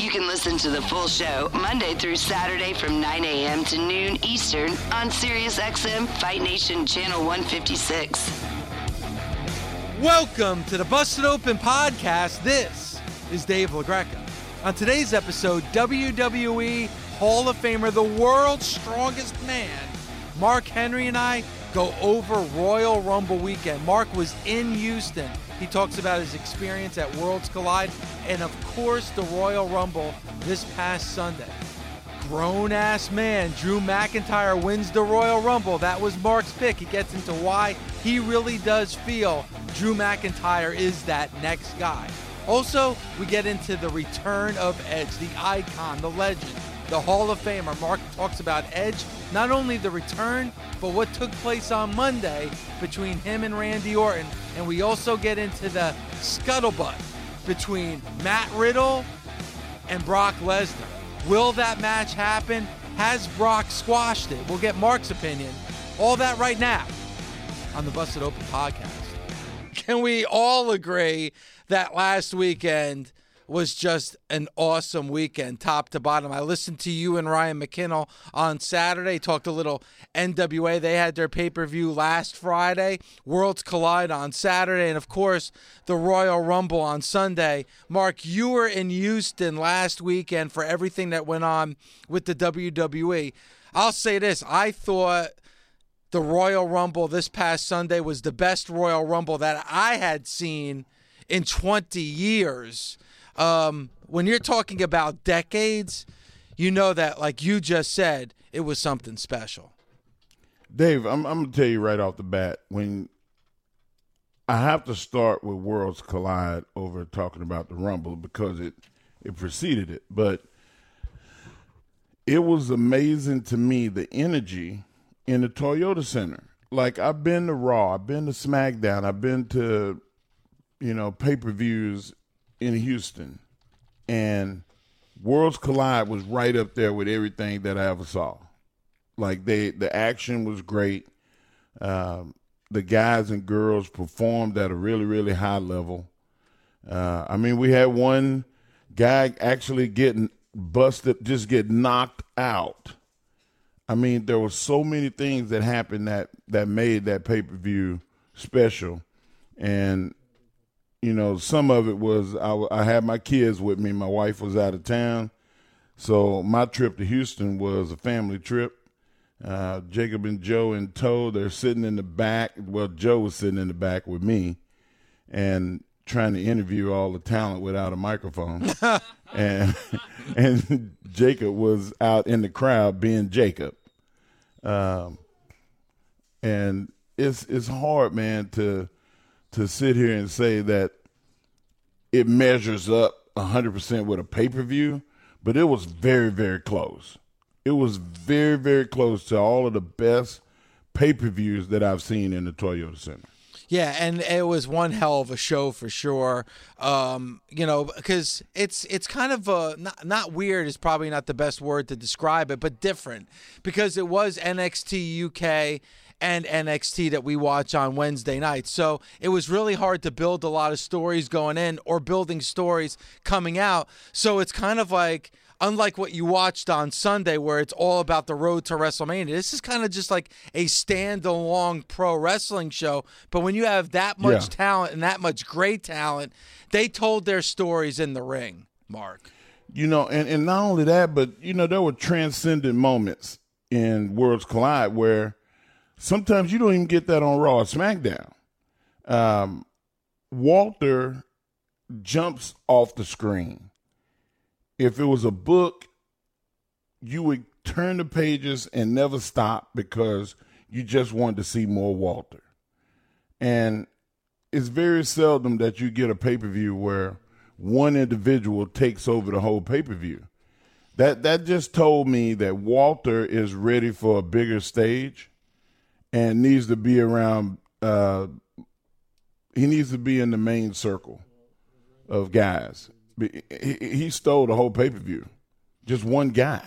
You can listen to the full show Monday through Saturday from 9 a.m. to noon Eastern on SiriusXM Fight Nation Channel 156. Welcome to the Busted Open Podcast. This is Dave LaGreca. On today's episode, WWE Hall of Famer, the world's strongest man, Mark Henry and I go over Royal Rumble weekend. Mark was in Houston. He talks about his experience at Worlds Collide and, of course, the Royal Rumble this past Sunday. Grown ass man, Drew McIntyre wins the Royal Rumble. That was Mark's pick. He gets into why he really does feel Drew McIntyre is that next guy. Also, we get into the return of Edge, the icon, the legend, the Hall of Famer. Mark talks about Edge, not only the return, but what took place on Monday between him and Randy Orton. And we also get into the scuttlebutt between Matt Riddle and Brock Lesnar. Will that match happen? Has Brock squashed it? We'll get Mark's opinion. All that right now on the Busted Open podcast. Can we all agree that last weekend was just an awesome weekend, top to bottom. I listened to you and Ryan McKinnell on Saturday, talked a little NWA. They had their pay per view last Friday, Worlds Collide on Saturday, and of course, the Royal Rumble on Sunday. Mark, you were in Houston last weekend for everything that went on with the WWE. I'll say this I thought the Royal Rumble this past Sunday was the best Royal Rumble that I had seen in 20 years um, when you're talking about decades, you know that, like you just said, it was something special. Dave, I'm, I'm gonna tell you right off the bat when I have to start with Worlds Collide over talking about the Rumble because it it preceded it, but it was amazing to me the energy in the Toyota Center. Like I've been to Raw, I've been to SmackDown, I've been to you know pay per views in Houston, and Worlds Collide was right up there with everything that I ever saw. Like they, the action was great. Um, the guys and girls performed at a really, really high level. Uh, I mean, we had one guy actually getting busted, just get knocked out. I mean, there were so many things that happened that that made that pay per view special, and you know, some of it was I, I had my kids with me. My wife was out of town, so my trip to Houston was a family trip. Uh, Jacob and Joe in tow. They're sitting in the back. Well, Joe was sitting in the back with me, and trying to interview all the talent without a microphone. and and Jacob was out in the crowd being Jacob. Um, and it's it's hard, man, to to sit here and say that it measures up 100% with a pay per view, but it was very, very close. It was very, very close to all of the best pay per views that I've seen in the Toyota Center. Yeah, and it was one hell of a show for sure. Um, you know, because it's it's kind of a not, not weird is probably not the best word to describe it, but different because it was NXT UK and NXT that we watch on Wednesday nights. So it was really hard to build a lot of stories going in or building stories coming out. So it's kind of like unlike what you watched on Sunday, where it's all about the road to WrestleMania, this is kind of just like a stand-alone pro wrestling show. But when you have that much yeah. talent and that much great talent, they told their stories in the ring, Mark. You know, and, and not only that, but, you know, there were transcendent moments in Worlds Collide where Sometimes you don't even get that on Raw or SmackDown. Um, Walter jumps off the screen. If it was a book, you would turn the pages and never stop because you just wanted to see more Walter. And it's very seldom that you get a pay per view where one individual takes over the whole pay per view. That that just told me that Walter is ready for a bigger stage and needs to be around. Uh, he needs to be in the main circle of guys. He, he stole the whole pay per view, just one guy.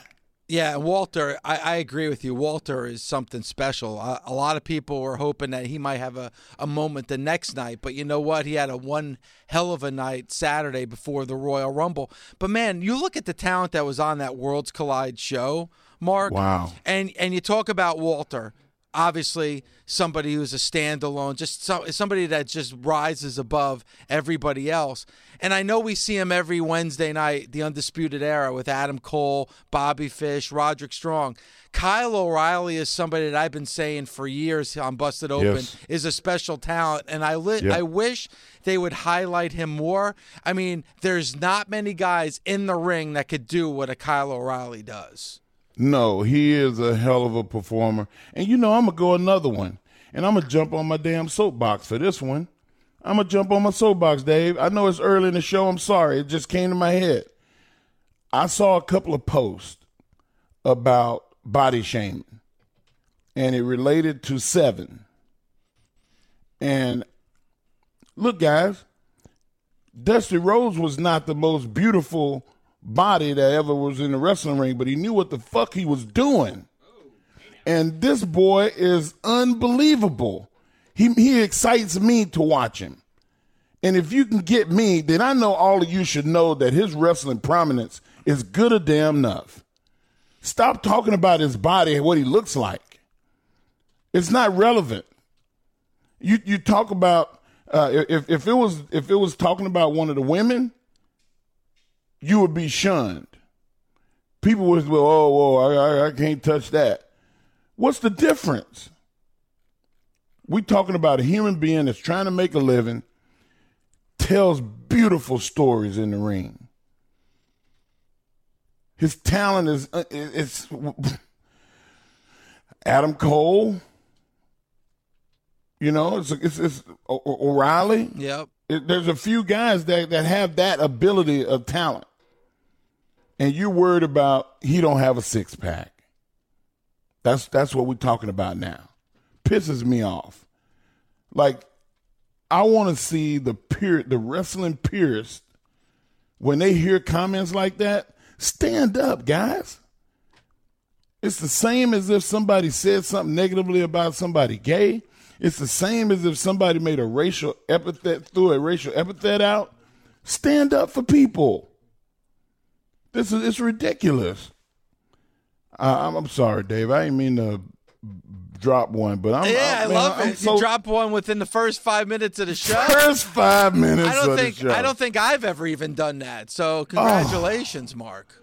Yeah, Walter, I, I, agree with you. Walter is something special. A, a, lot of people were hoping that he might have a, a moment the next night, but you know what? He had a one hell of a night Saturday before the Royal Rumble. But man, you look at the talent that was on that Worlds Collide show, Mark. Wow. And and you talk about Walter obviously somebody who's a standalone, just so, somebody that just rises above everybody else. And I know we see him every Wednesday night, the Undisputed Era, with Adam Cole, Bobby Fish, Roderick Strong. Kyle O'Reilly is somebody that I've been saying for years on Busted Open yes. is a special talent, and I li- I wish they would highlight him more. I mean, there's not many guys in the ring that could do what a Kyle O'Reilly does. No, he is a hell of a performer. And you know, I'm going to go another one. And I'm going to jump on my damn soapbox for this one. I'm going to jump on my soapbox, Dave. I know it's early in the show. I'm sorry. It just came to my head. I saw a couple of posts about body shaming, and it related to seven. And look, guys, Dusty Rhodes was not the most beautiful body that ever was in the wrestling ring, but he knew what the fuck he was doing. And this boy is unbelievable. He he excites me to watch him. And if you can get me, then I know all of you should know that his wrestling prominence is good a damn enough. Stop talking about his body and what he looks like. It's not relevant. You you talk about uh, if if it was if it was talking about one of the women, you would be shunned. People would go, oh, whoa, I, I, I can't touch that. What's the difference? We're talking about a human being that's trying to make a living, tells beautiful stories in the ring. His talent is uh, it's Adam Cole. You know, it's it's, it's O'Reilly. Yep. It, there's a few guys that that have that ability of talent and you're worried about he don't have a six pack. That's that's what we're talking about now. Pisses me off. Like I want to see the pure the wrestling purist when they hear comments like that, stand up, guys. It's the same as if somebody said something negatively about somebody gay. It's the same as if somebody made a racial epithet, threw a racial epithet out. Stand up for people. This is it's ridiculous. I, am I'm sorry, Dave. I didn't mean to drop one, but I'm yeah, I, I love I'm it. So, you drop one within the first five minutes of the show. First five minutes. I don't think I don't think I've ever even done that. So oh. congratulations, oh. Mark.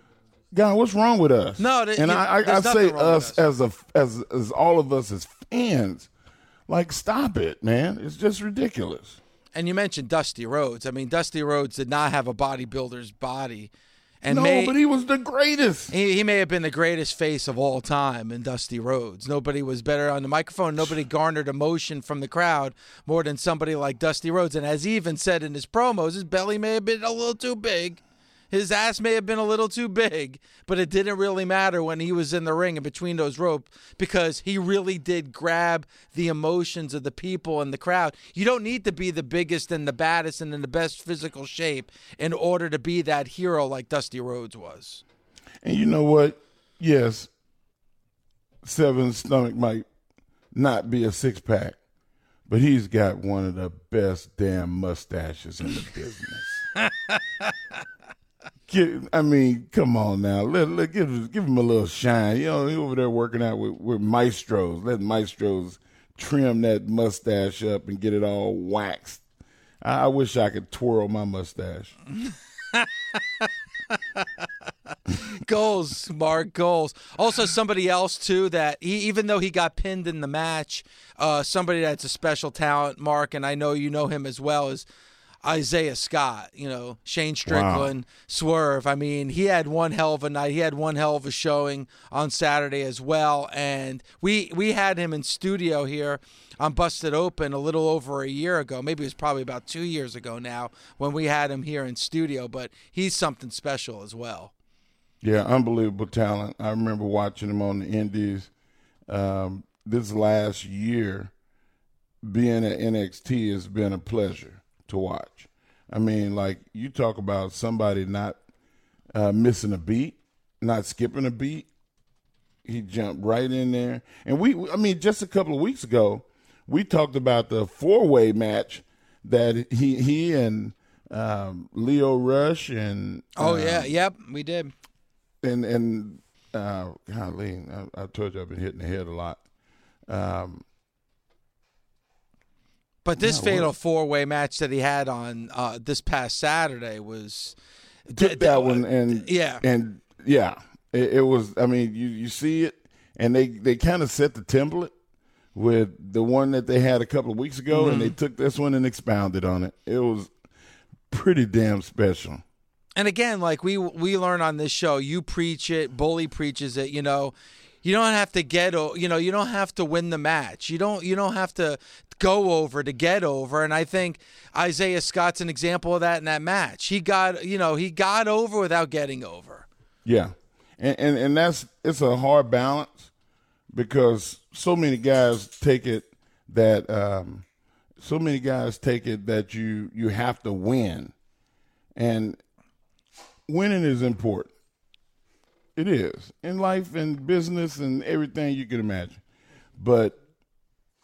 God, what's wrong with us? No, th- and you, I, I, I say us, us, as a as as all of us as fans. Like, stop it, man! It's just ridiculous. And you mentioned Dusty Rhodes. I mean, Dusty Rhodes did not have a bodybuilder's body. And no, may, but he was the greatest. He, he may have been the greatest face of all time in Dusty Rhodes. Nobody was better on the microphone. Nobody garnered emotion from the crowd more than somebody like Dusty Rhodes. And as he even said in his promos, his belly may have been a little too big. His ass may have been a little too big, but it didn't really matter when he was in the ring and between those ropes because he really did grab the emotions of the people and the crowd. You don't need to be the biggest and the baddest and in the best physical shape in order to be that hero like Dusty Rhodes was. And you know what? Yes, Seven's stomach might not be a six pack, but he's got one of the best damn mustaches in the business. I mean, come on now. Let, let give give him a little shine. You know, he over there working out with, with maestros. Let maestros trim that mustache up and get it all waxed. I, I wish I could twirl my mustache. goals, Mark goals. Also, somebody else too that he, even though he got pinned in the match, uh, somebody that's a special talent, Mark, and I know you know him as well is Isaiah Scott. You know Shane Strickland, wow. Swerve. I mean, he had one hell of a night. He had one hell of a showing on Saturday as well, and we we had him in studio here on Busted Open a little over a year ago. Maybe it was probably about two years ago now when we had him here in studio. But he's something special as well. Yeah, unbelievable talent. I remember watching him on the Indies um, this last year. Being at NXT has been a pleasure to watch. I mean, like you talk about somebody not uh, missing a beat, not skipping a beat. He jumped right in there, and we. I mean, just a couple of weeks ago, we talked about the four way match that he he and um, Lio Rush and oh um, yeah, yep, we did and and uh, golly, I, I, told you I've been hitting the head a lot. Um, but this fatal four way match that he had on uh, this past Saturday was took that one and yeah and yeah it, it, was. I mean, you you see it, and they they kind of set the template with the one that they had a couple of weeks ago, mm-hmm. and they took this one and expounded on it. It was pretty damn special and again, like we we learn on this show, you preach it, Bully preaches it. You know, you don't have to get you know you don't have to win the match. You don't you don't have to go over to get over. And I think Isaiah Scott's an example of that in that match. He got you know he got over without getting over. Yeah, and and, and that's it's a hard balance because so many guys take it that um, so many guys take it that you you have to win, and winning is important. It is in life and business and everything you can imagine. But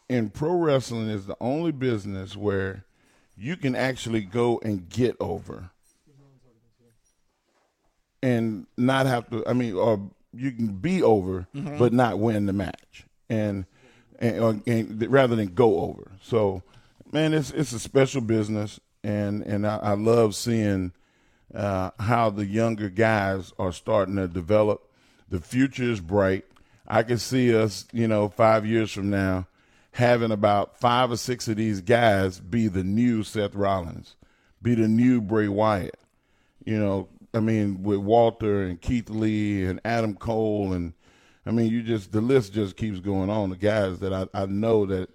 in pro wrestling is the only business where you can actually go and get over and not have to I mean or you can be over mm-hmm. but not win the match and and, or, and, rather than go over. So man it's it's a special business and and I, I love seeing uh, how the younger guys are starting to develop. The future is bright. I can see us, you know, five years from now, having about five or six of these guys be the new Seth Rollins, be the new Bray Wyatt. You know, I mean, with Walter and Keith Lee and Adam Cole and I mean, you just the list just keeps going on. The guys that I, I know that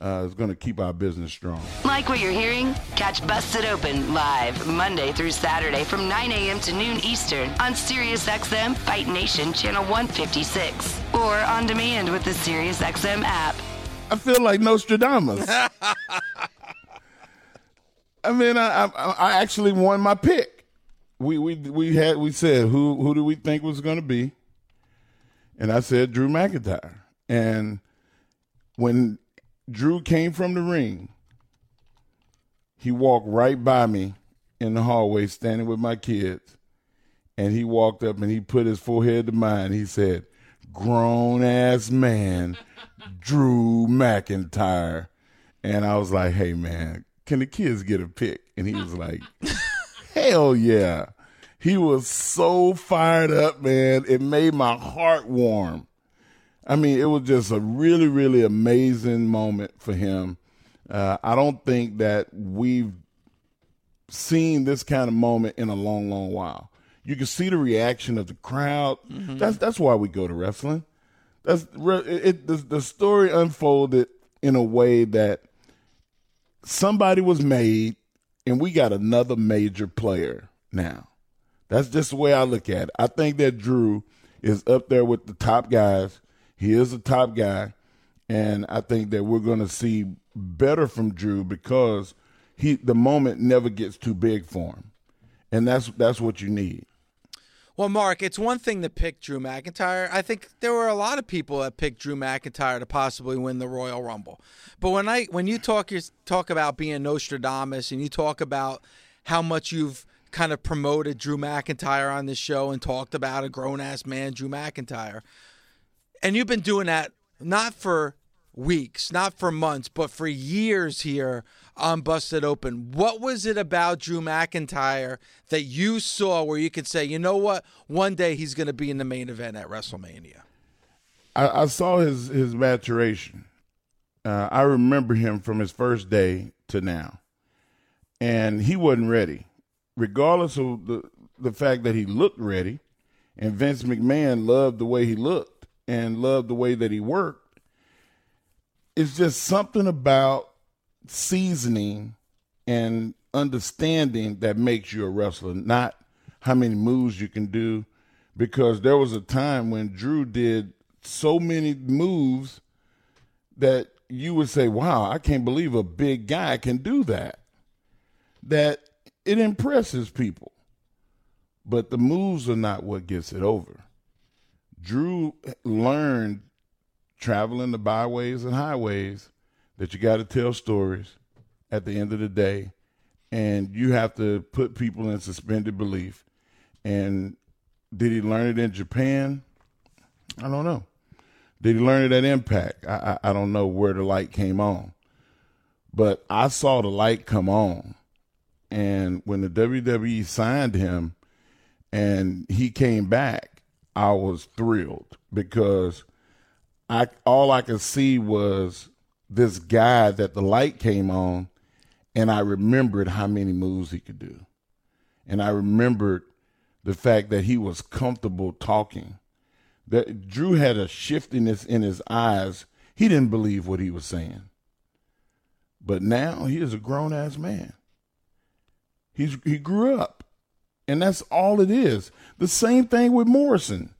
uh, is going to keep our business strong. Like what you're hearing? Catch Busted Open live Monday through Saturday from 9 a.m. to noon Eastern on SiriusXM Fight Nation Channel 156 or on demand with the SiriusXM app. I feel like Nostradamus. I mean, I, I, I actually won my pick. We we we had we said who who do we think was going to be, and I said Drew McIntyre. And when Drew came from the ring. He walked right by me in the hallway, standing with my kids. And he walked up and he put his forehead to mine. He said, Grown ass man, Drew McIntyre. And I was like, Hey, man, can the kids get a pick? And he was like, Hell yeah. He was so fired up, man. It made my heart warm. I mean, it was just a really, really amazing moment for him. Uh, I don't think that we've seen this kind of moment in a long, long while. You can see the reaction of the crowd. Mm-hmm. That's that's why we go to wrestling. That's it, it the, the story unfolded in a way that somebody was made, and we got another major player now. That's just the way I look at it. I think that Drew is up there with the top guys he is a top guy, and I think that we're going to see better from Drew because he the moment never gets too big for him, and that's that's what you need. Well, Mark, it's one thing to pick Drew McIntyre. I think there were a lot of people that picked Drew McIntyre to possibly win the Royal Rumble. But when I when you talk you talk about being Nostradamus and you talk about how much you've kind of promoted Drew McIntyre on this show and talked about a grown ass man, Drew McIntyre and you've been doing that not for weeks, not for months, but for years here on Busted Open. What was it about Drew McIntyre that you saw where you could say, you know what, one day he's going to be in the main event at WrestleMania? I, I saw his his maturation. Uh, I remember him from his first day to now, and he wasn't ready, regardless of the the fact that he looked ready, and Vince McMahon loved the way he looked and loved the way that he worked. It's just something about seasoning and understanding that makes you a wrestler, not how many moves you can do. Because there was a time when Drew did so many moves that you would say, wow, I can't believe a big guy can do that. That it impresses people. But the moves are not what gets it over. Drew learned traveling the byways and highways that you got to tell stories at the end of the day and you have to put people in suspended belief. And did he learn it in Japan? I don't know. Did he learn it at Impact? I, I, I don't know where the light came on, but I saw the light come on, and when the WWE signed him, and he came back, I was thrilled because I all I could see was this guy that the light came on, and I remembered how many moves he could do, and I remembered the fact that he was comfortable talking that Drew had a shiftiness in his eyes. He didn't believe what he was saying. But now he is a grown ass man. He's he grew up. And that's all it is. The same thing with Morrison.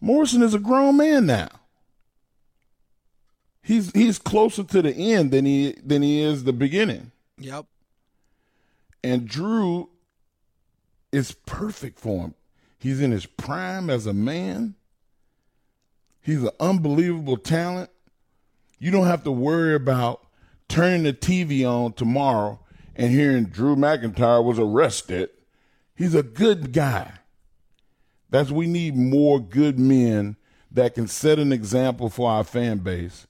Morrison is a grown man now. He's he's closer to the end than he than he is the beginning. Yep. And Drew is perfect for him. He's in his prime as a man. He's an unbelievable talent. You don't have to worry about turning the TV on tomorrow and hearing Drew McIntyre was arrested. He's a good guy. That's we need more good men that can set an example for our fan base.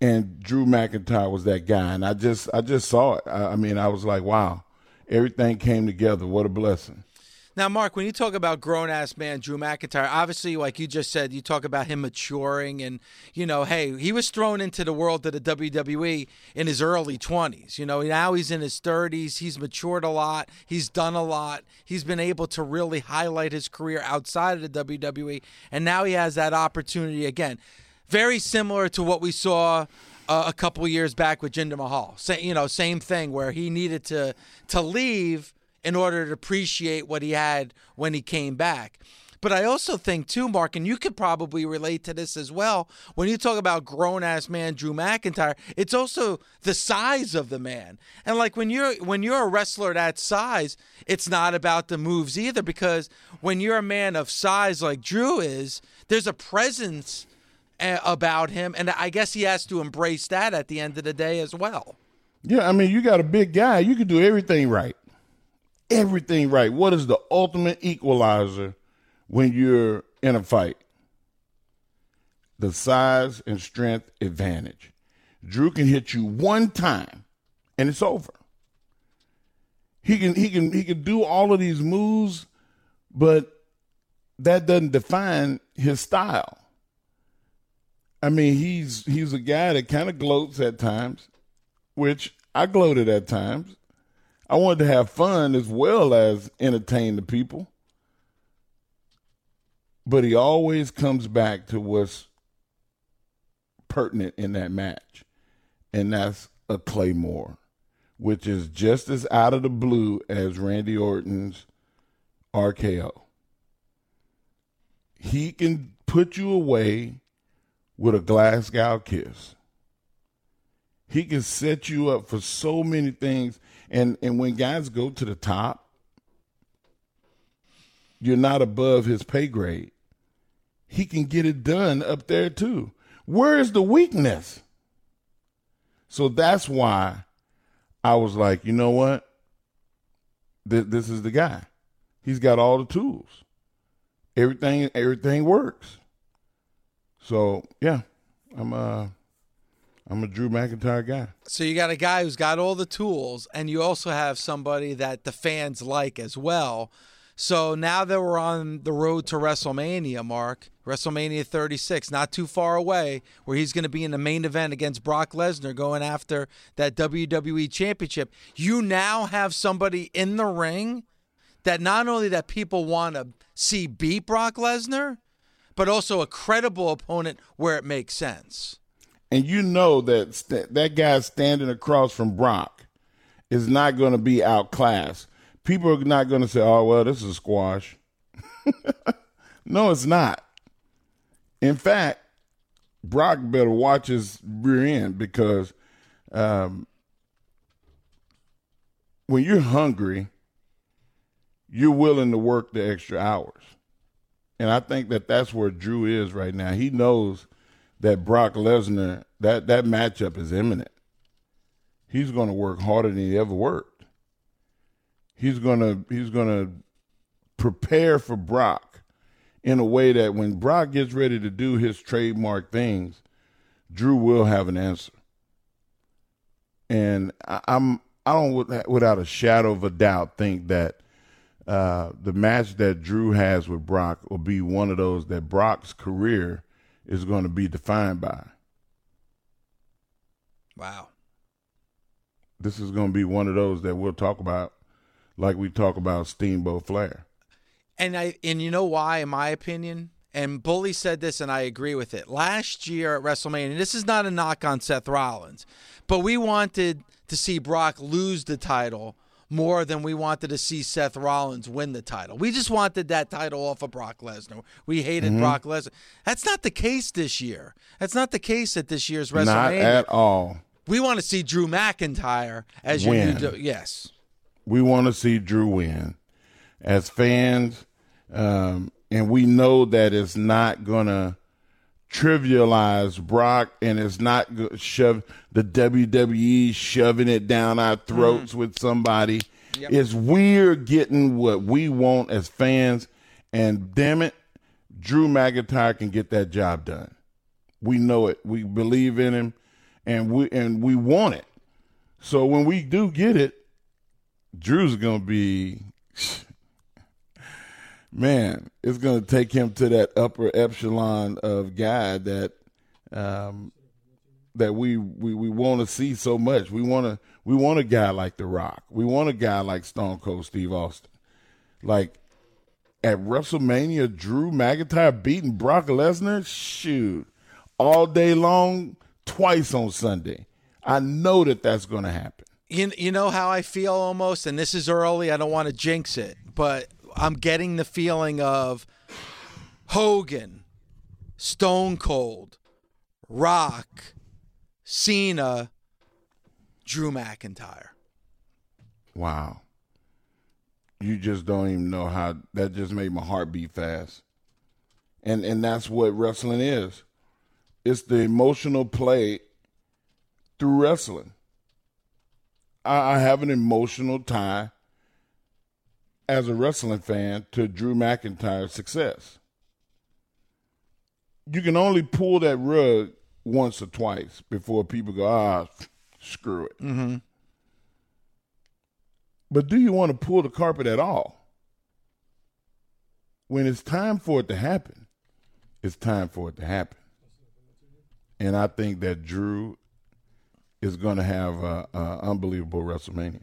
And Drew McIntyre was that guy, and I just I just saw it. I, I mean, I was like, wow, everything came together. What a blessing. Now, Mark, when you talk about grown ass man Drew McIntyre, obviously, like you just said, you talk about him maturing and, you know, hey, he was thrown into the world of the WWE in his early 20s. You know, now he's in his 30s. He's matured a lot. He's done a lot. He's been able to really highlight his career outside of the WWE. And now he has that opportunity again. Very similar to what we saw uh, a couple years back with Jinder Mahal. You know, same thing where he needed to to leave in order to appreciate what he had when he came back. But I also think too, Mark, and you could probably relate to this as well. When you talk about grown ass man Drew McIntyre, it's also the size of the man. And like when you're when you're a wrestler that size, it's not about the moves either, because when you're a man of size like Drew is, there's a presence about him, and I guess he has to embrace that at the end of the day as well. Yeah, I mean, you got a big guy, you can do everything right everything right. What is the ultimate equalizer when you're in a fight? The size and strength advantage. Drew can hit you one time and it's over. He can he can he can do all of these moves, but that doesn't define his style. I mean, he's he's a guy that kind of gloats at times, which I gloated at times. I wanted to have fun as well as entertain the people. But he always comes back to what's pertinent in that match, and that's a Claymore, which is just as out of the blue as Randy Orton's RKO. He can put you away with a Glasgow kiss. He can set you up for so many things and and when guys go to the top, you're not above his pay grade. He can get it done up there too. Where is the weakness? So that's why I was like, you know what? This, this is the guy. He's got all the tools. Everything everything works. So yeah, I'm a I'm a Drew McIntyre guy. So you got a guy who's got all the tools, and you also have somebody that the fans like as well. So now that we're on the road to WrestleMania, Mark, WrestleMania 36, not too far away, where he's going to be in the main event against Brock Lesnar going after that WWE championship. You now have somebody in the ring that not only that people want to see beat Brock Lesnar, but also a credible opponent where it makes sense. And you know that st- that guy standing across from Brock is not going to be outclassed. People are not going to say, "Oh, well, this is a squash." no, it's not. In fact, Brock better watch his rear end because um, when you're hungry, you're willing to work the extra hours. And I think that that's where Drew is right now. He knows that Brock Lesnar that that matchup is imminent. He's going to work harder than he ever worked. He's going to he's going to prepare for Brock in a way that when Brock gets ready to do his trademark things, Drew will have an answer. And I, I'm I don't without a shadow of a doubt think that uh, the match that Drew has with Brock will be one of those that Brock's career is going to be defined by. Wow. This is going to be one of those that we'll talk about like we talk about Steamboat Flair. And I and you know why in my opinion and Bully said this and I agree with it. Last year at WrestleMania, this is not a knock on Seth Rollins, but we wanted to see Brock lose the title more than we wanted to see Seth Rollins win the title. We just wanted that title off of Brock Lesnar. We hated mm-hmm. Brock Lesnar. That's not the case this year. That's not the case at this year's WrestleMania. Not at all. We want to see Drew McIntyre as your win. new. Yes. We want to see Drew win. As fans, um, and we know that it's not going to trivialize Brock and it's not shove the WWE shoving it down our throats mm. with somebody. Yep. It's weird getting what we want as fans, and damn it, Drew McIntyre can get that job done. We know it. We believe in him, and we and we want it. So when we do get it, Drew's gonna be man, it's going to take him to that upper echelon of guy that um, that we we, we want to see so much. We want to we want a guy like The Rock. We want a guy like Stone Cold Steve Austin. Like at WrestleMania, Drew McIntyre beating Brock Lesnar. Shoot, all day long, twice on Sunday. I know that that's going to happen. You, you know how I feel almost, and this is early. I don't want to jinx it, but I'm getting the feeling of Hogan, Stone Cold, Rock, Cena, Drew McIntyre. Wow. You just don't even know how that just made my heart beat fast. And and that's what wrestling is. It's the emotional play through wrestling. I, I have an emotional tie as a wrestling fan to Drew McIntyre's success. You can only pull that rug once or twice before people go, ah, screw it. Mm-hmm. But do you want to pull the carpet at all? When it's time for it to happen, it's time for it to happen. And I think that Drew is going to have an unbelievable WrestleMania.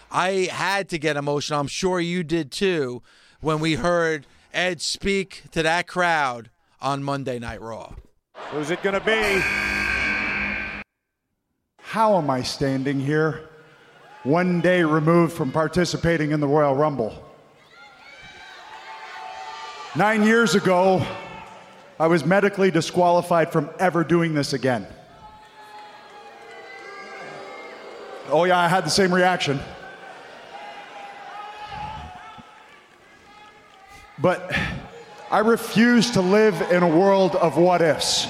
I had to get emotional. I'm sure you did too when we heard Edge speak to that crowd on Monday Night Raw. Who's it going to be? How am I standing here one day removed from participating in the Royal Rumble? Nine years ago, I was medically disqualified from ever doing this again. Oh, yeah, I had the same reaction. But I refuse to live in a world of what ifs.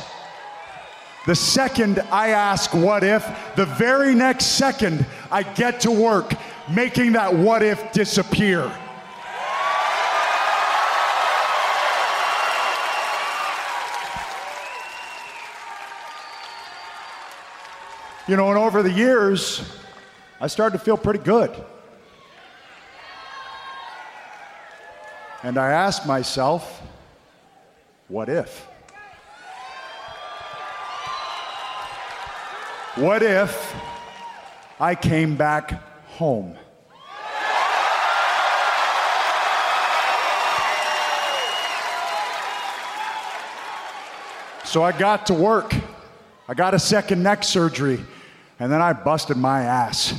The second I ask what if, the very next second I get to work making that what if disappear. You know, and over the years, I started to feel pretty good. And I asked myself, what if? What if I came back home? So I got to work. I got a second neck surgery, and then I busted my ass.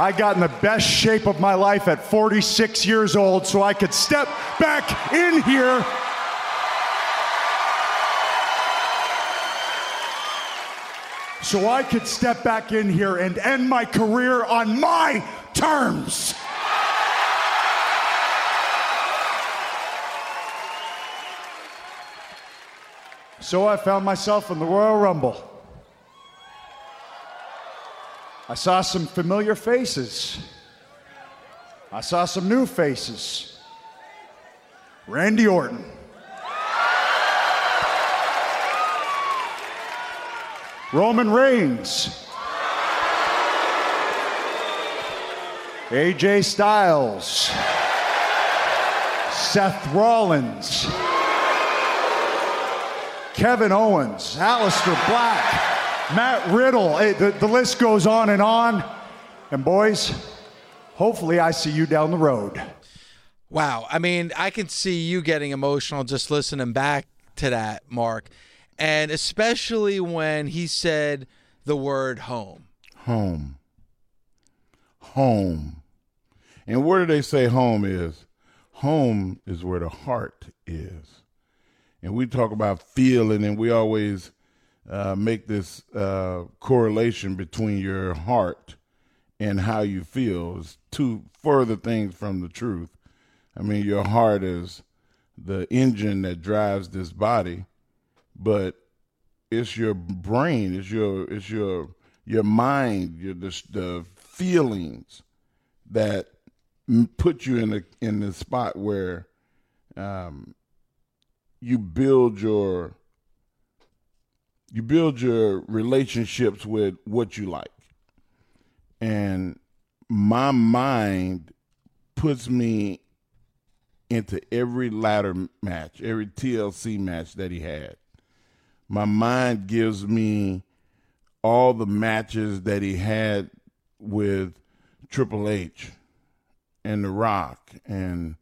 I got in the best shape of my life at 46 years old so I could step back in here. So I could step back in here and end my career on my terms. So I found myself in the Royal Rumble. I saw some familiar faces. I saw some new faces. Randy Orton. Roman Reigns. AJ Styles. Seth Rollins. Kevin Owens. Aleister Black. Matt Riddle. Hey, the, the list goes on and on. And boys, hopefully I see you down the road. Wow. I mean, I can see you getting emotional just listening back to that, Mark. And especially when he said the word home. Home. Home. And where do they say home is? Home is where the heart is. And we talk about feeling, and we always uh, make this uh, correlation between your heart and how you feel. It's two further things from the truth. I mean, your heart is the engine that drives this body, but it's your brain, it's your it's your your mind, your the, the feelings that put you in a in the spot where um, you build your you build your relationships with what you like, and my mind puts me into every ladder match, every TLC match that he had. My mind gives me all the matches that he had with Triple H and The Rock, and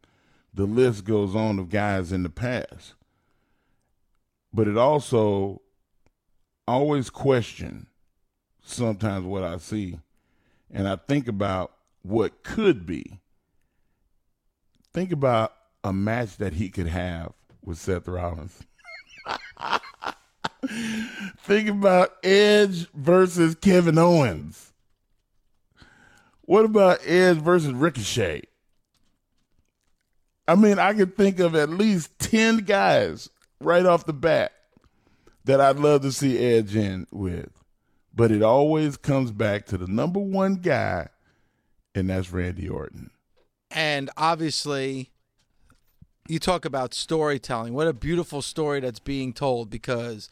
the list goes on of guys in the past. But it also always question sometimes what I see, and I think about what could be. Think about a match that he could have with Seth Rollins. Think about Edge versus Kevin Owens. What about Edge versus Ricochet? I mean, I could think of at least 10 guys right off the bat that I'd love to see Edge in with. But it always comes back to the number one guy, and that's Randy Orton. And obviously, you talk about storytelling. What a beautiful story that's being told because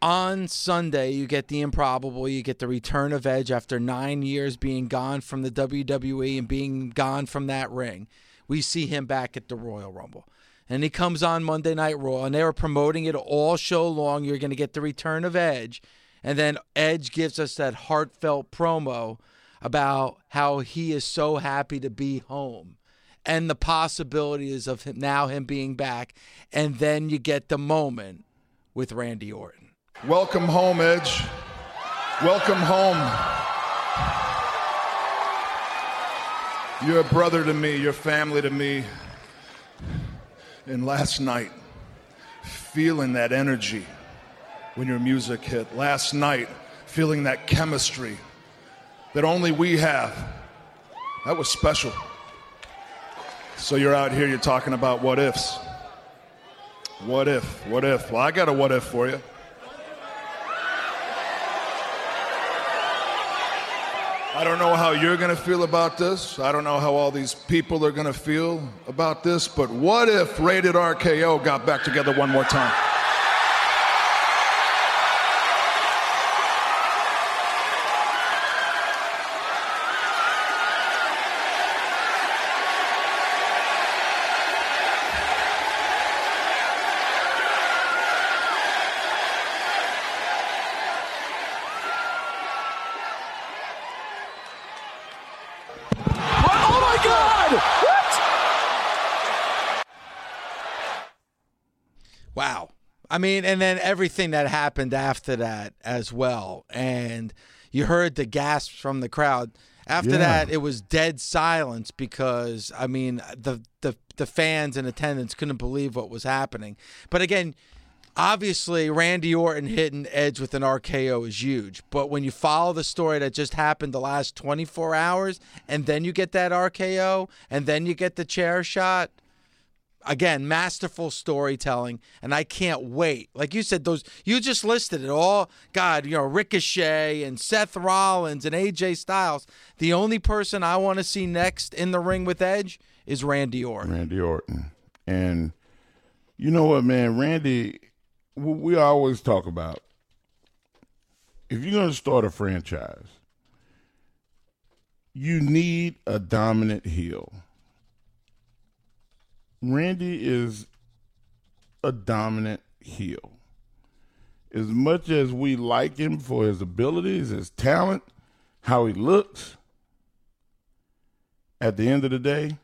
on Sunday, you get the improbable. You get the return of Edge after nine years being gone from the WWE and being gone from that ring. We see him back at the Royal Rumble. And he comes on Monday Night Raw, and they were promoting it all show long. You're going to get the return of Edge. And then Edge gives us that heartfelt promo about how he is so happy to be home and the possibilities of him now him being back. And then you get the moment with Randy Orton. Welcome home, Edge. Welcome home. You're a brother to me, you're family to me. And last night, feeling that energy, when your music hit. Last night, feeling that chemistry that only we have. That was special. So you're out here, you're talking about what ifs. What if? What if? Well, I got a what if for you. I don't know how you're going to feel about this. I don't know how all these people are going to feel about this, but what if Rated RKO got back together one more time? Oh my God! What? Wow. I mean, and then everything that happened after that as well. And you heard the gasps from the crowd. After Yeah. that, it was dead silence because I mean, the the the fans in attendance couldn't believe what was happening. But again, obviously Randy Orton hitting Edge with an RKO is huge. But when you follow the story that just happened the last 24 hours and then you get that RKO and then you get the chair shot, again masterful storytelling and i can't wait like you said those you just listed it all god you know ricochet and seth rollins and aj styles the only person i want to see next in the ring with edge is randy orton Randy Orton. And you know what, man? Randy, we always talk about if you're going to start a franchise, you need a dominant heel. Randy is a dominant heel. As much as we like him for his abilities, his talent, how he looks, at the end of the day,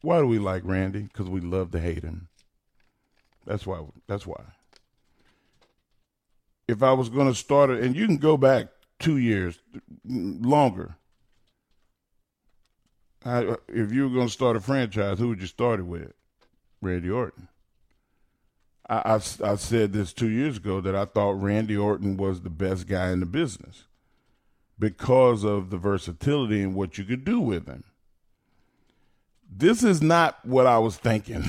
why do we like Randy? Because we love to hate him. That's why. That's why. If I was going to start it, and you can go back two years longer. I, if you were going to start a franchise, who would you start it with? Randy Orton. I, I, I said this two years ago that I thought Randy Orton was the best guy in the business because of the versatility and what you could do with him. This is not what I was thinking.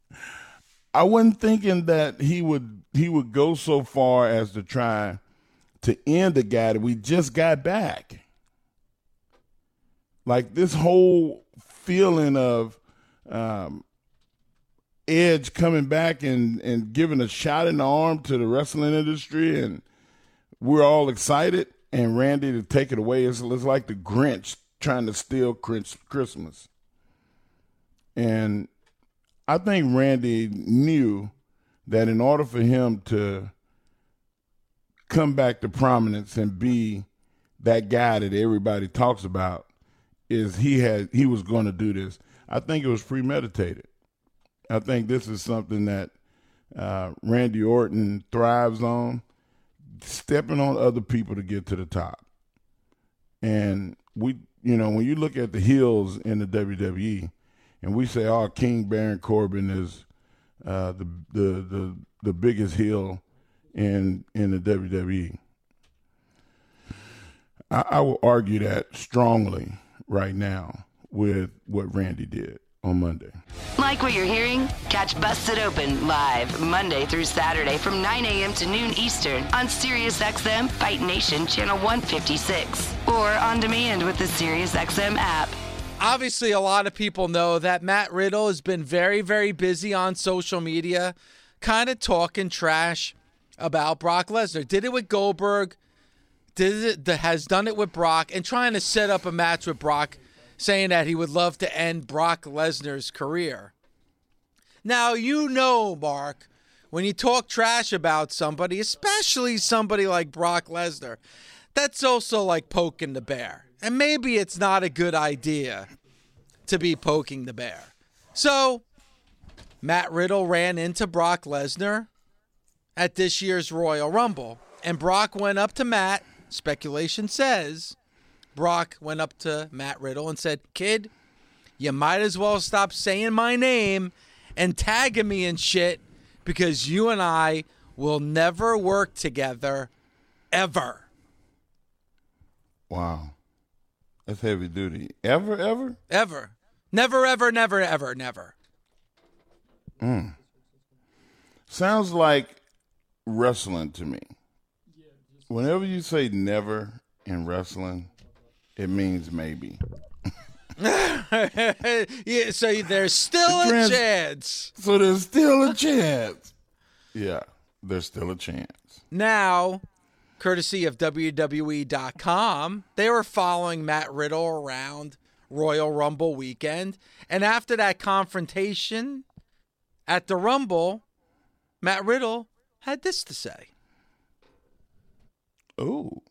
I wasn't thinking that he would he would go so far as to try to end the guy that we just got back. Like this whole feeling of um, Edge coming back and, and giving a shot in the arm to the wrestling industry, and we're all excited, and Randy to take it away. It's, it's like the Grinch trying to steal Christmas. And I think Randy knew that in order for him to come back to prominence and be that guy that everybody talks about, is he had he was going to do this. I think it was premeditated. I think this is something that uh, Randy Orton thrives on, stepping on other people to get to the top. And we, you know, when you look at the heels in the WWE, and we say, "Oh, King Baron Corbin is uh, the the the the biggest heel in in the WWE," I, I will argue that strongly right now with what Randy did on Monday. Like what you're hearing? Catch Busted Open live Monday through Saturday from 9 a.m. to noon Eastern on SiriusXM Fight Nation Channel 156 or on demand with the SiriusXM app. obviously a lot of people know that Matt Riddle has been very, very busy on social media, kind of talking trash about Brock Lesnar. Did it with Goldberg, did it has done it with Brock, and trying to set up a match with Brock, saying that he would love to end Brock Lesnar's career. Now you know, Mark, when you talk trash about somebody, especially somebody like Brock Lesnar, that's also like poking the bear. And maybe it's not a good idea to be poking the bear. So, Matt Riddle ran into Brock Lesnar at this year's Royal Rumble. And Brock went up to Matt, speculation says, Brock went up to Matt Riddle and said, Kid, you might as well stop saying my name and tagging me and shit because you and I will never work together ever. Wow. That's heavy duty. Ever, ever? Ever. Never, ever, never, ever, never. Hmm. Sounds like wrestling to me. Whenever you say never in wrestling, it means maybe. yeah, so there's still a Trans- chance. So there's still a chance. Yeah, there's still a chance. Now, courtesy of WWE.com, they were following Matt Riddle around Royal Rumble weekend. And after that confrontation at the Rumble, Matt Riddle had this to say. Ooh.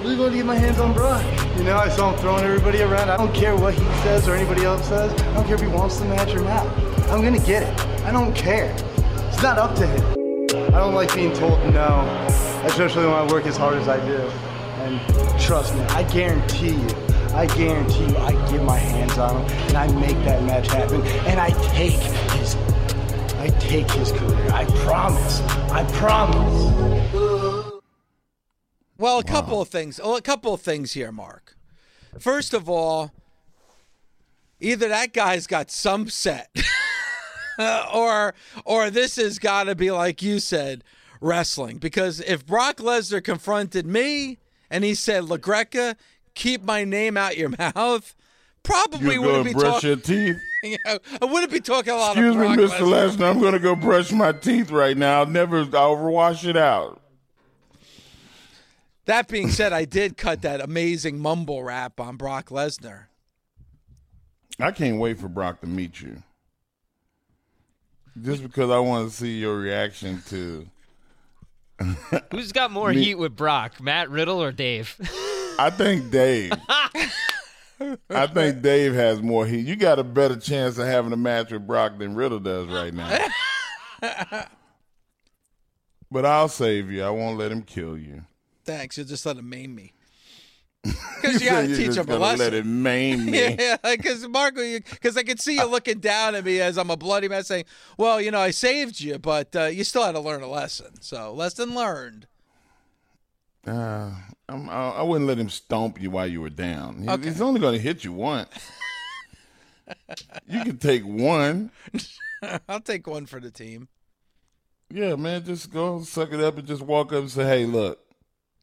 really going to get my hands on Brock. You know, I saw him throwing everybody around. I don't care what he says or anybody else says. I don't care if he wants the match or not. I'm going to get it. I don't care. It's not up to him. I don't like being told no, especially when I work as hard as I do. And trust me, I guarantee you, I guarantee you, I get my hands on him and I make that match happen. And I take his, I take his career. I promise. I promise. Well, a couple of things. Well, a couple of things here, Mark. First of all, either that guy's got some set, or or this has got to be like you said, wrestling. Because if Brock Lesnar confronted me and he said, "LaGreca, keep my name out your mouth," probably You wouldn't be brush talking. your teeth. You know, I wouldn't be talking a lot Excuse of me, Mr. Lesnar. Lesnar. I'm going to go brush my teeth right now. I'll never, I'll wash it out. That being said, I did cut that amazing mumble rap on Brock Lesnar. I can't wait for Brock to meet you. Just because I want to see your reaction to. Who's got more Me- heat with Brock, Matt Riddle or Dave? I think Dave. I think Dave has more heat. You got a better chance of having a match with Brock than Riddle does right now. but I'll save you. I won't let him kill you. Thanks. You'll just let him maim me. Because you got to teach him a lesson. Let him maim me. Yeah, because Marco, because I could see you looking down at me as I'm a bloody mess, saying, "Well, you know, I saved you, but uh, you still had to learn a lesson. So lesson learned." Uh, I'm, I, I wouldn't let him stomp you while you were down. Okay. He's only going to hit you once. you can take one. I'll take one for the team. Yeah, man, just go suck it up and just walk up and say, "Hey, look,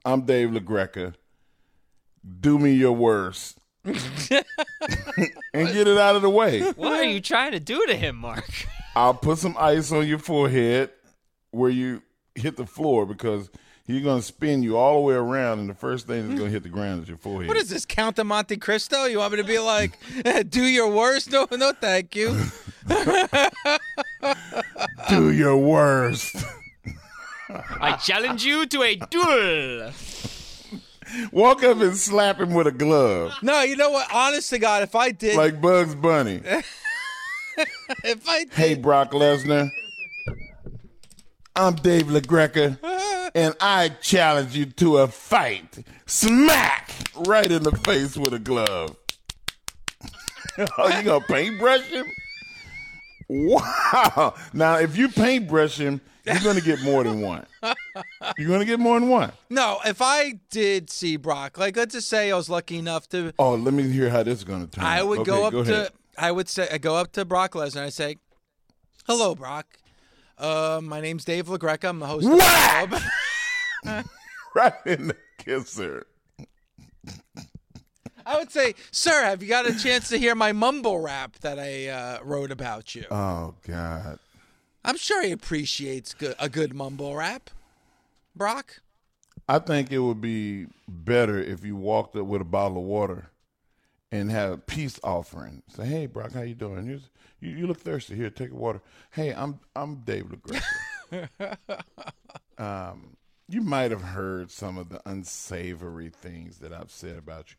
I'm Dave LaGreca. Do me your worst." and get it out of the way. what are you trying to do to him, Mark? I'll put some ice on your forehead where you hit the floor because he's going to spin you all the way around, and the first thing that's going to hit the ground is your forehead. What is this, Count of Monte Cristo? You want me to be like, do your worst? No, no, thank you. Do your worst. I challenge you to a duel. Walk up and slap him with a glove, No, you know what? Honest to God, if I did, like Bugs Bunny. if I did, Hey, Brock Lesnar. I'm Dave LaGreca, and I challenge you to a fight. Smack! Right in the face with a glove. oh, you gonna paintbrush him? Wow. Now, if you paintbrush him, you're gonna get more than one. You're gonna get more than one. no, if I did see Brock, like let's just say I was lucky enough to Oh, let me hear how this is gonna turn. I would Okay, go up ahead. to I would say I go up to Brock Lesnar. I say, "Hello, Brock. Uh, my name's Dave LaGreca. I'm the host of the club." right in the kisser. I would say, "Sir, have you got a chance to hear my mumble rap that I uh, wrote about you?" Oh God. I'm sure he appreciates good, a good mumble rap. Brock, I think it would be better if you walked up with a bottle of water and had a peace offering. Say, "Hey, Brock, how you doing? Here's, you, you look thirsty. Here, take a water. Hey, I'm I'm Dave LaGreca. um, you might have heard some of the unsavory things that I've said about you.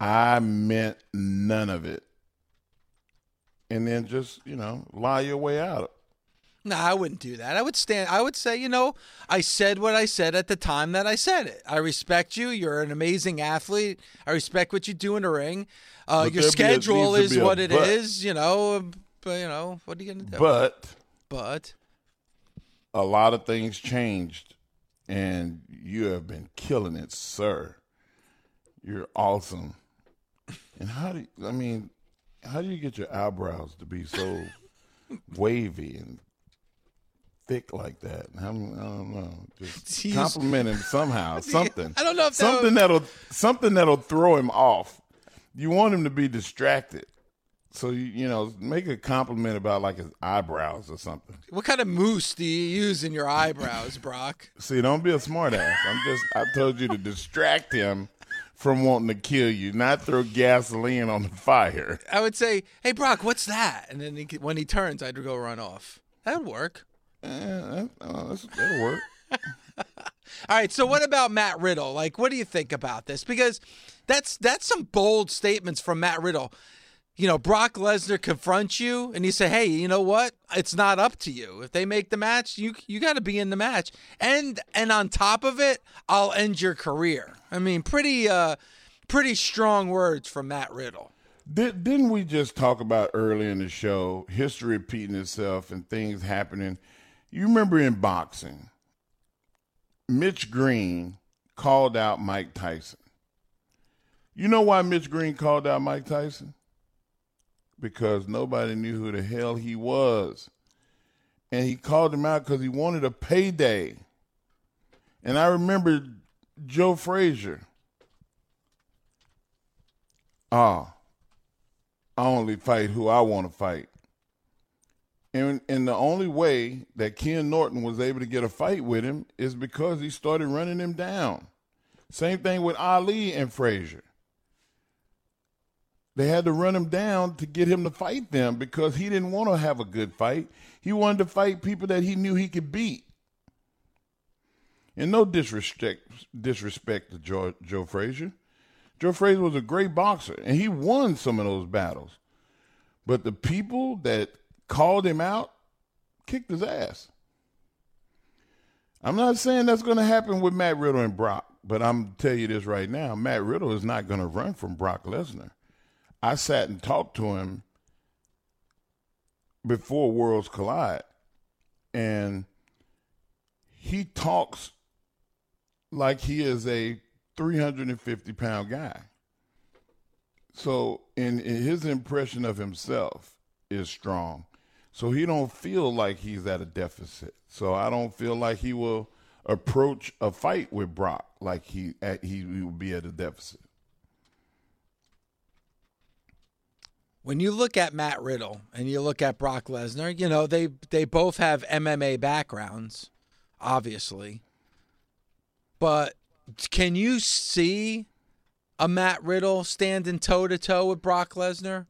I meant none of it. And then just you know lie your way out. no, I wouldn't do that. I would stand. I would say, you know, I said what I said at the time that I said it. I respect you. You're an amazing athlete. I respect what you do in the ring. Uh, your be a- schedule is what it is. but. You know, but you know, what are you gonna do? But but a lot of things changed, and you have been killing it, sir. You're awesome. And how do you, I mean? How do you get your eyebrows to be so wavy and thick like that? I don't, I don't know. Just He's- compliment him somehow. Something. I don't know if that something that'll something that'll throw him off. You want him to be distracted. So you you know make a compliment about like his eyebrows or something. What kind of mousse do you use in your eyebrows, Brock? See, don't be a smartass. I'm just I told you to distract him from wanting to kill you, not throw gasoline on the fire. I would say, "Hey, Brock, what's that?" And then he, when he turns, I'd go run off. That'd work. Eh, that, that's, that'll work. All right. So what about Matt Riddle? Like, what do you think about this? Because that's that's some bold statements from Matt Riddle. You know, Brock Lesnar confronts you, and you say, "Hey, you know what? It's not up to you. If they make the match, you you got to be in the match." And and on top of it, I'll end your career. I mean, pretty uh, pretty strong words from Matt Riddle. Did, didn't we just talk about early in the show history repeating itself and things happening? You remember in boxing, Mitch Green called out Mike Tyson. You know why Mitch Green called out Mike Tyson? Because nobody knew who the hell he was. And he called him out because he wanted a payday. And I remember Joe Frazier. Ah, I only fight who I want to fight. And and the only way that Ken Norton was able to get a fight with him is because he started running him down. Same thing with Ali and Frazier. They had to run him down to get him to fight them because he didn't want to have a good fight. He wanted to fight people that he knew he could beat. And no disrespect disrespect to Joe, Joe Frazier. Joe Frazier was a great boxer and he won some of those battles. But the people that called him out kicked his ass. I'm not saying that's going to happen with Matt Riddle and Brock, but I'm tell you this right now: Matt Riddle is not going to run from Brock Lesnar. I sat and talked to him before Worlds Collide, and he talks like he is a 350 pound guy. So, in, his impression of himself is strong. So he don't feel like he's at a deficit. So I don't feel like he will approach a fight with Brock like he at, he will be at a deficit. When you look at Matt Riddle and you look at Brock Lesnar, you know they they both have MMA backgrounds, obviously. But can you see a Matt Riddle standing toe to toe with Brock Lesnar?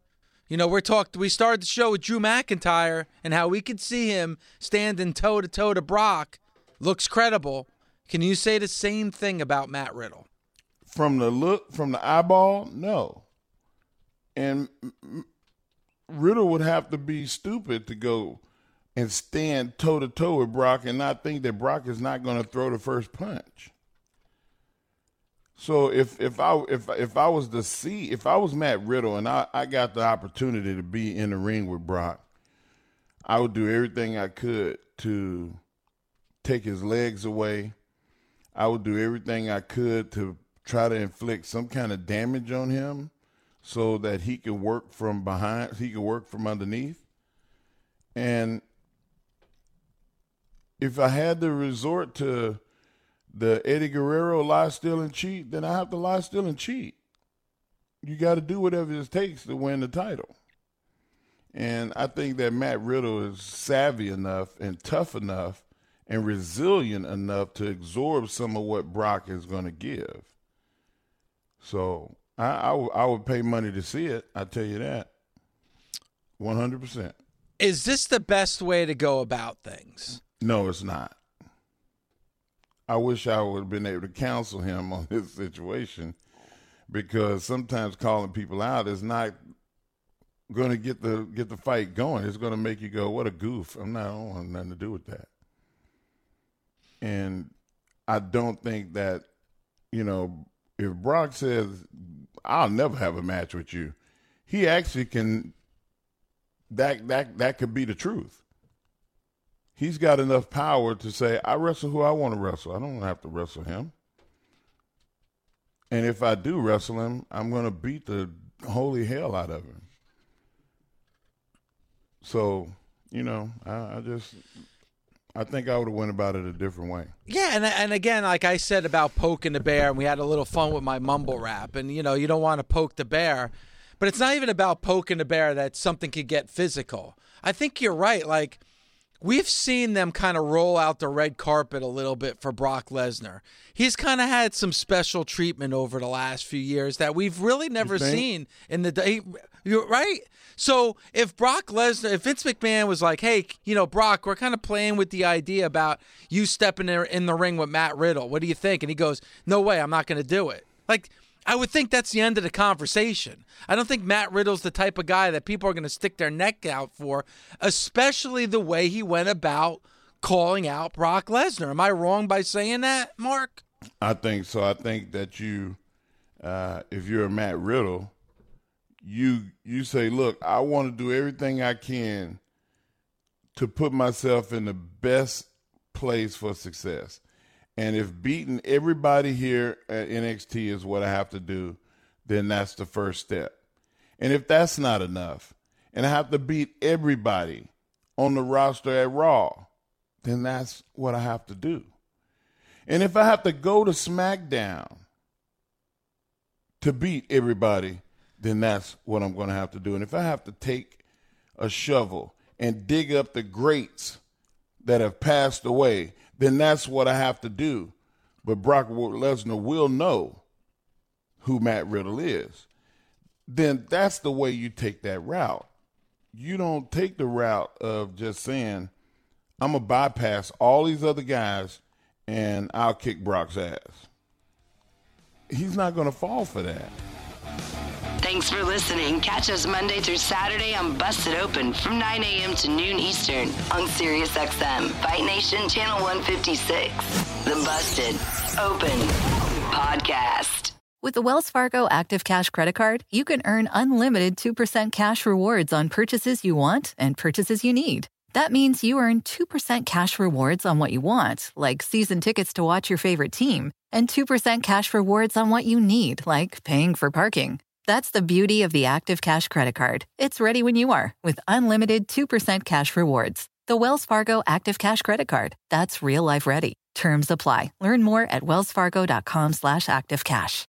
You know, we're talked. We started the show with Drew McIntyre and how we could see him standing toe to toe to Brock. Looks credible. Can you say the same thing about Matt Riddle? From the look, from the eyeball, no. And Riddle would have to be stupid to go and stand toe to toe with Brock and not think that Brock is not going to throw the first punch. So if if I if if I was to see if I was Matt Riddle and I, I got the opportunity to be in the ring with Brock, I would do everything I could to take his legs away. I would do everything I could to try to inflict some kind of damage on him so that he can work from behind, he can work from underneath. And if I had to resort to the Eddie Guerrero lie, still and cheat, then I have to lie, still and cheat. You got to do whatever it takes to win the title. And I think that Matt Riddle is savvy enough and tough enough and resilient enough to absorb some of what Brock is going to give. So I, I, w- I would pay money to see it. I tell you that. 100%. Is this the best way to go about things? No, it's not. I wish I would have been able to counsel him on this situation because sometimes calling people out is not going to get the get the fight going. It's going to make you go, "What a goof!" I'm not. I don't want nothing to do with that. And I don't think that you know if Brock says, "I'll never have a match with you," he actually can. That that that could be the truth he's got enough power to say, I wrestle who I want to wrestle. I don't have to wrestle him. And if I do wrestle him, I'm going to beat the holy hell out of him. So, you know, I, I just, I think I would have went about it a different way. Yeah, and and again, like I said about poking the bear, and we had a little fun with my mumble rap, and you know, you don't want to poke the bear, but it's not even about poking the bear that something could get physical. I think you're right. Like we've seen them kind of roll out the red carpet a little bit for Brock Lesnar. He's kind of had some special treatment over the last few years that we've really never seen in the day. You're right. So if Brock Lesnar, if Vince McMahon was like, "Hey, you know, Brock, we're kind of playing with the idea about you stepping in, the ring with Matt Riddle. What do you think?" And he goes, "No way, I'm not going to do it." Like I would think that's the end of the conversation. I don't think Matt Riddle's the type of guy that people are going to stick their neck out for, especially the way he went about calling out Brock Lesnar. Am I wrong by saying that, Mark? I think so. I think that you, uh, if you're a Matt Riddle, you you say, look, I want to do everything I can to put myself in the best place for success. And if beating everybody here at NXT is what I have to do, then that's the first step. And if that's not enough, and I have to beat everybody on the roster at Raw, then that's what I have to do. And if I have to go to SmackDown to beat everybody, then that's what I'm going to have to do. And if I have to take a shovel and dig up the greats that have passed away, then that's what I have to do. But Brock Lesnar will know who Matt Riddle is. Then that's the way you take that route. You don't take the route of just saying, I'm going to bypass all these other guys and I'll kick Brock's ass. He's not going to fall for that. Thanks for listening. Catch us Monday through Saturday on Busted Open from 9 a.m. to noon Eastern on SiriusXM, Fight Nation Channel 156. The Busted Open Podcast. With the Wells Fargo Active Cash Credit Card, you can earn unlimited 2% cash rewards on purchases you want and purchases you need. That means you earn 2% cash rewards on what you want, like season tickets to watch your favorite team, and 2% cash rewards on what you need, like paying for parking. That's the beauty of the Active Cash Credit Card. It's ready when you are with unlimited 2% cash rewards. The Wells Fargo Active Cash Credit Card. That's real life ready. Terms apply. Learn more at wellsfargo.com slash activecash.